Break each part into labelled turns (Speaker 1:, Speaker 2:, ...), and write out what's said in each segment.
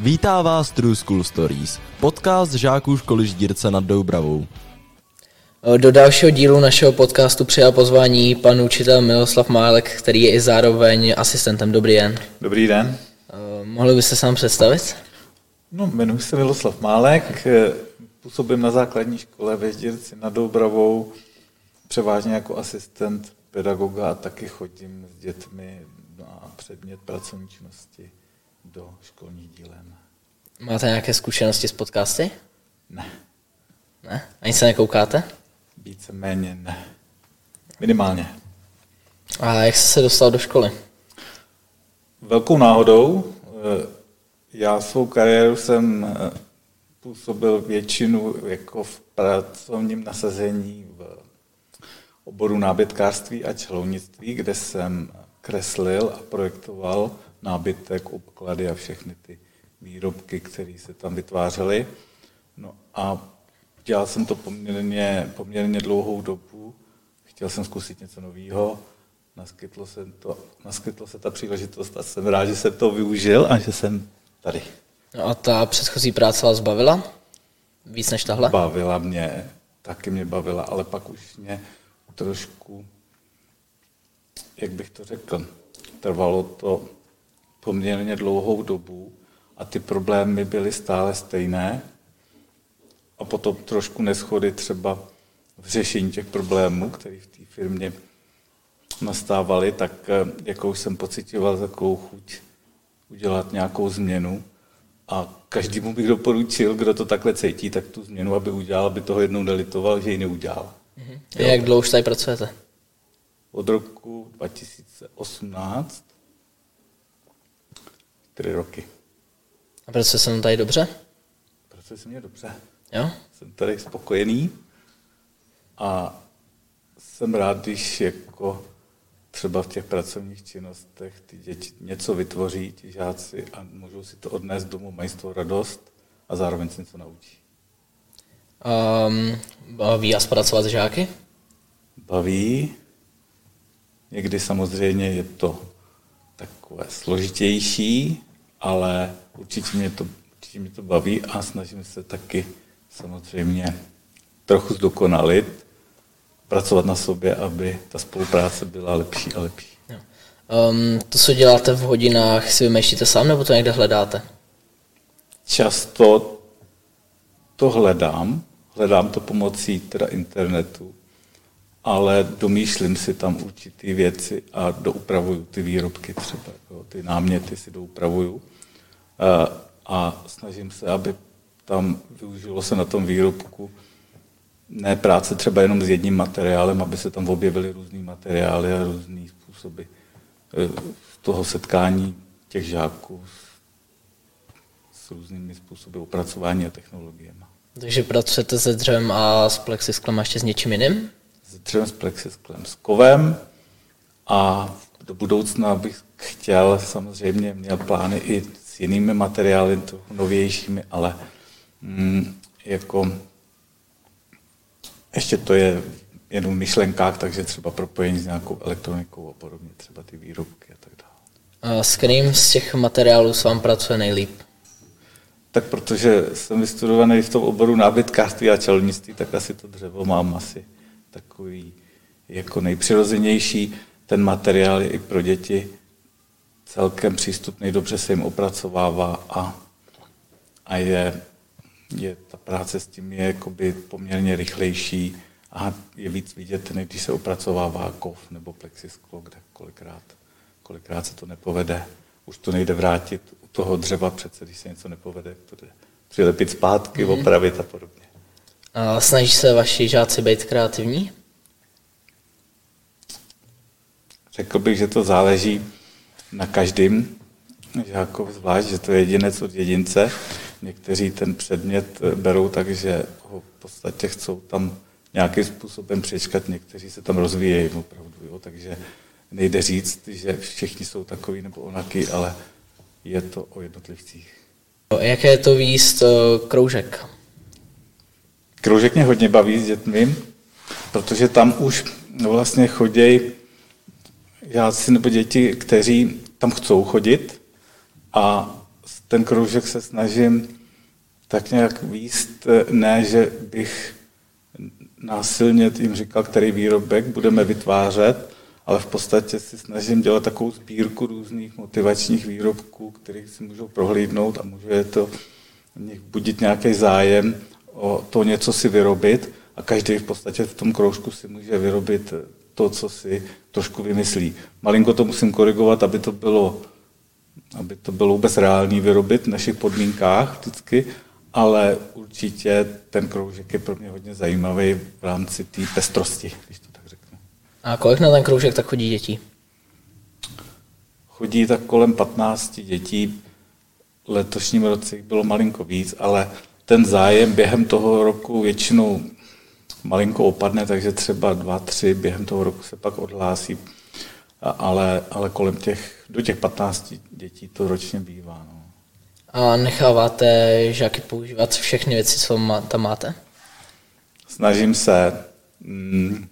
Speaker 1: Vítá vás True School Stories, podcast žáků školy Ždírce nad Doubravou.
Speaker 2: Do dalšího dílu našeho podcastu přijal pozvání pan učitel Miloslav Málek, který je i zároveň asistentem. Dobrý den.
Speaker 3: Dobrý den.
Speaker 2: Eh, Mohli byste sám představit?
Speaker 3: No, jmenuji se Miloslav Málek, eh, působím na základní škole ve Ždírci nad Doubravou, převážně jako asistent pedagoga a taky chodím s dětmi na předmět pracovní činnosti do školních dílen.
Speaker 2: Máte nějaké zkušenosti s podcasty?
Speaker 3: Ne,
Speaker 2: Ne? Ani se nekoukáte?
Speaker 3: víceméně ne. Minimálně.
Speaker 2: A jak jste se dostal do školy?
Speaker 3: Velkou náhodou, eh, já svou kariéru jsem eh, působil většinu jako v pracovním nasazení v oboru nábytkářství a čelounictví, kde jsem kreslil a projektoval nábytek, obklady a všechny ty výrobky, které se tam vytvářely. No a dělal jsem to poměrně, poměrně dlouhou dobu. Chtěl jsem zkusit něco nového. Naskytlo se, to, naskytlo se ta příležitost a jsem rád, že jsem to využil a že jsem tady.
Speaker 2: No a ta předchozí práce vás bavila? Víc než tahle?
Speaker 3: Bavila mě, taky mě bavila, ale pak už mě trošku, jak bych to řekl, trvalo to poměrně dlouhou dobu a ty problémy byly stále stejné a potom trošku neschody třeba v řešení těch problémů, které v té firmě nastávaly, tak eh, jakou jsem pocitoval takovou chuť udělat nějakou změnu a každému bych doporučil, kdo to takhle cítí, tak tu změnu, aby udělal, aby toho jednou nelitoval, že ji neudělal.
Speaker 2: A Jak dlouho už tady pracujete?
Speaker 3: Od roku 2018 tři roky.
Speaker 2: A pracuje se tady dobře?
Speaker 3: Pracuje se mě dobře.
Speaker 2: Jo?
Speaker 3: Jsem tady spokojený a jsem rád, když jako třeba v těch pracovních činnostech ty děti něco vytvoří, ti žáci a můžou si to odnést domů, mají z toho radost a zároveň se něco naučí.
Speaker 2: Um, baví vás pracovat s žáky?
Speaker 3: Baví, někdy samozřejmě je to takové složitější, ale určitě mě to, určitě mě to baví a snažím se taky samozřejmě trochu zdokonalit, pracovat na sobě, aby ta spolupráce byla lepší a lepší.
Speaker 2: Um, to, co děláte v hodinách, si vymýšlíte sám, nebo to někde hledáte?
Speaker 3: Často to hledám, hledám to pomocí teda internetu, ale domýšlím si tam určité věci a doupravuju ty výrobky třeba, jo, ty náměty si doupravuju a, a snažím se, aby tam využilo se na tom výrobku ne práce třeba jenom s jedním materiálem, aby se tam objevily různé materiály a různé způsoby eh, toho setkání těch žáků s, s různými způsoby opracování a technologiemi.
Speaker 2: Takže pracujete se dřevem a s plexisklem a ještě s něčím jiným?
Speaker 3: S dřevem, s plexisklem, s kovem a do budoucna bych chtěl, samozřejmě měl plány i s jinými materiály, to novějšími, ale mm, jako ještě to je jenom v myšlenkách, takže třeba propojení s nějakou elektronikou a podobně, třeba ty výrobky a tak dále.
Speaker 2: A s kterým z těch materiálů s vám pracuje nejlíp?
Speaker 3: Tak protože jsem vystudovaný v tom oboru nábytkářství a čelnictví, tak asi to dřevo mám asi takový jako nejpřirozenější. Ten materiál je i pro děti celkem přístupný, dobře se jim opracovává a, a je, je, ta práce s tím je jakoby poměrně rychlejší a je víc vidět, než když se opracovává kov nebo plexisklo, kde kolikrát, kolikrát se to nepovede. Už to nejde vrátit toho dřeva přece, když se něco nepovede, to jde přilepit zpátky, mm-hmm. opravit a podobně.
Speaker 2: A snaží se vaši žáci být kreativní?
Speaker 3: Řekl bych, že to záleží na každém žákovi zvlášť, že to je jedinec od jedince. Někteří ten předmět berou tak, že ho v podstatě chcou tam nějakým způsobem přečkat, někteří se tam rozvíjejí opravdu. Jo? Takže nejde říct, že všichni jsou takový nebo onaky, ale je to o jednotlivcích.
Speaker 2: Jaké je to výst eh, kroužek?
Speaker 3: Kroužek mě hodně baví s dětmi, protože tam už vlastně chodějí žáci nebo děti, kteří tam chcou chodit a ten kroužek se snažím tak nějak výst, ne, že bych násilně jim říkal, který výrobek budeme vytvářet, ale v podstatě si snažím dělat takovou sbírku různých motivačních výrobků, kterých si můžou prohlídnout a může to v nich budit nějaký zájem o to něco si vyrobit a každý v podstatě v tom kroužku si může vyrobit to, co si trošku vymyslí. Malinko to musím korigovat, aby to bylo, aby to bylo vůbec reálný vyrobit v našich podmínkách vždycky, ale určitě ten kroužek je pro mě hodně zajímavý v rámci té pestrosti, když to.
Speaker 2: A kolik na ten kroužek tak chodí dětí?
Speaker 3: Chodí tak kolem 15 dětí, letošním roce bylo malinko víc, ale ten zájem během toho roku většinou malinko opadne, takže třeba dva, tři během toho roku se pak odhlásí, ale, ale kolem těch, do těch 15 dětí to ročně bývá. No.
Speaker 2: A necháváte žáky používat všechny věci, co tam máte?
Speaker 3: Snažím se. Mm,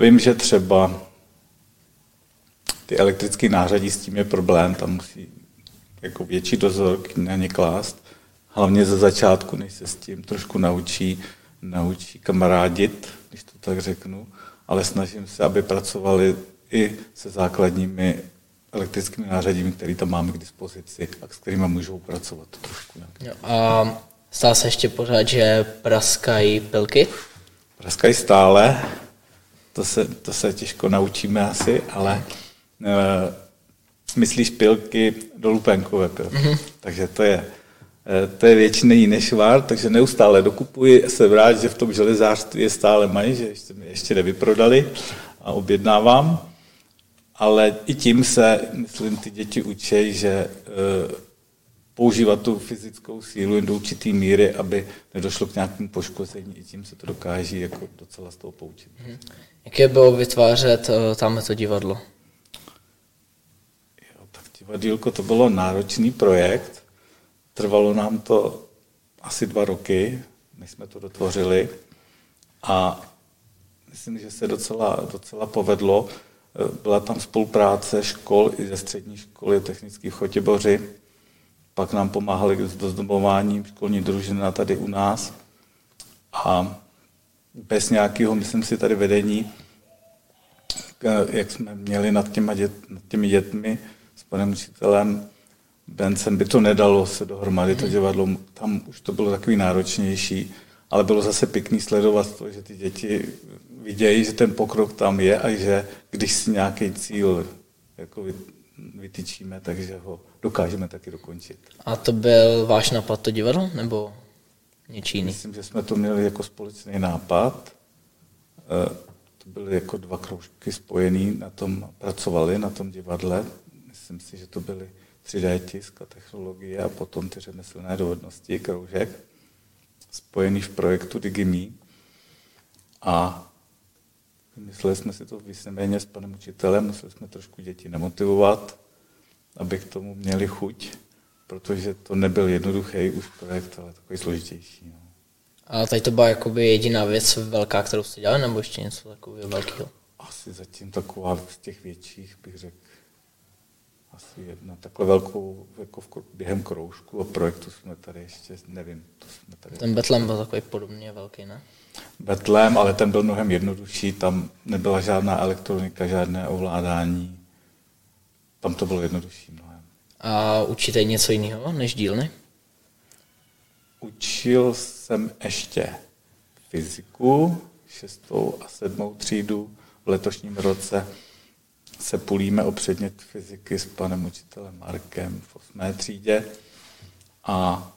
Speaker 3: vím, že třeba ty elektrické nářadí s tím je problém, tam musí jako větší dozor na ně klást. Hlavně ze začátku, než se s tím trošku naučí, naučí kamarádit, když to tak řeknu, ale snažím se, aby pracovali i se základními elektrickými nářadími, které tam máme k dispozici a s kterými můžou pracovat trošku.
Speaker 2: Jo, a stá se ještě pořád, že praskají pilky?
Speaker 3: Praskají stále, to se, to se těžko naučíme asi, ale e, myslíš pilky do lupenkové pilky. Mm-hmm. Takže to je, e, to je většiný jiný švár, takže neustále dokupuji, jsem rád, že v tom železářství je stále mají, že ještě, ještě nevyprodali a objednávám ale i tím se, myslím, ty děti učí, že e, používat tu fyzickou sílu do určité míry, aby nedošlo k nějakému poškození. I tím se to dokáží jako docela z toho poučit. Hmm.
Speaker 2: Jaké bylo vytvářet uh, tam to divadlo?
Speaker 3: Jo, tak divadílko to bylo náročný projekt. Trvalo nám to asi dva roky, než jsme to dotvořili. A myslím, že se docela, docela povedlo. Byla tam spolupráce škol i ze střední školy technických Chotěboři. Pak nám pomáhali s dozdobováním školní družina tady u nás. A bez nějakého, myslím si, tady vedení, jak jsme měli nad, těma dět, nad těmi dětmi s panem učitelem Bencem, by to nedalo se dohromady, to divadlo, tam už to bylo takový náročnější, ale bylo zase pěkný sledovat to, že ty děti vidějí, že ten pokrok tam je a že když si nějaký cíl jako vytyčíme, takže ho dokážeme taky dokončit.
Speaker 2: A to byl váš nápad to divadlo, nebo něčí jiný?
Speaker 3: Myslím, že jsme to měli jako společný nápad. E, to byly jako dva kroužky spojený, na tom pracovali, na tom divadle. Myslím si, že to byly 3D tisk a technologie a potom ty řemeslné dovednosti, kroužek, spojený v projektu Digimi. A Mysleli jsme si to víceméně s panem učitelem, museli jsme trošku děti nemotivovat, aby k tomu měli chuť, protože to nebyl jednoduchý už projekt, ale takový složitější. No.
Speaker 2: A tady to byla jakoby jediná věc velká, kterou jste dělali, nebo ještě něco takového velkého?
Speaker 3: Asi zatím taková z těch větších bych řekl asi jedna takhle velkou jako v, během kroužku a projektu jsme tady ještě, nevím. To jsme tady
Speaker 2: Ten Betlem byl takový podobně velký, ne?
Speaker 3: Betlem, ale ten byl mnohem jednodušší, tam nebyla žádná elektronika, žádné ovládání. Tam to bylo jednodušší mnohem.
Speaker 2: A učíte něco jiného než dílny?
Speaker 3: Učil jsem ještě fyziku, šestou a sedmou třídu v letošním roce se pulíme o předmět fyziky s panem učitelem Markem v osmé třídě a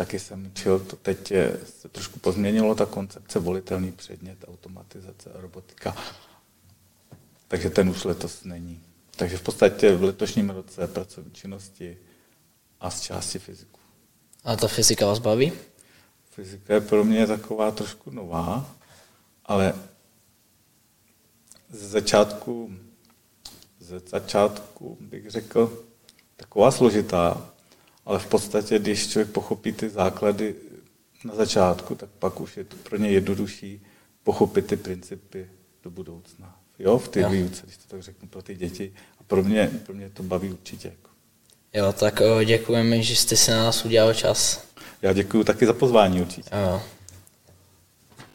Speaker 3: taky jsem učil, to teď se trošku pozměnilo ta koncepce volitelný předmět, automatizace a robotika. Takže ten už letos není. Takže v podstatě v letošním roce pracovní činnosti a z části fyziku.
Speaker 2: A ta fyzika vás baví?
Speaker 3: Fyzika je pro mě taková trošku nová, ale ze začátku, ze začátku bych řekl, taková složitá, ale v podstatě, když člověk pochopí ty základy na začátku, tak pak už je to pro ně jednodušší pochopit ty principy do budoucna. Jo, v té výuce, když to tak řeknu pro ty děti. A pro mě, pro mě to baví určitě. Jako.
Speaker 2: Jo, tak o, děkujeme, že jste si na nás udělal čas.
Speaker 3: Já děkuji taky za pozvání určitě.
Speaker 2: Jo.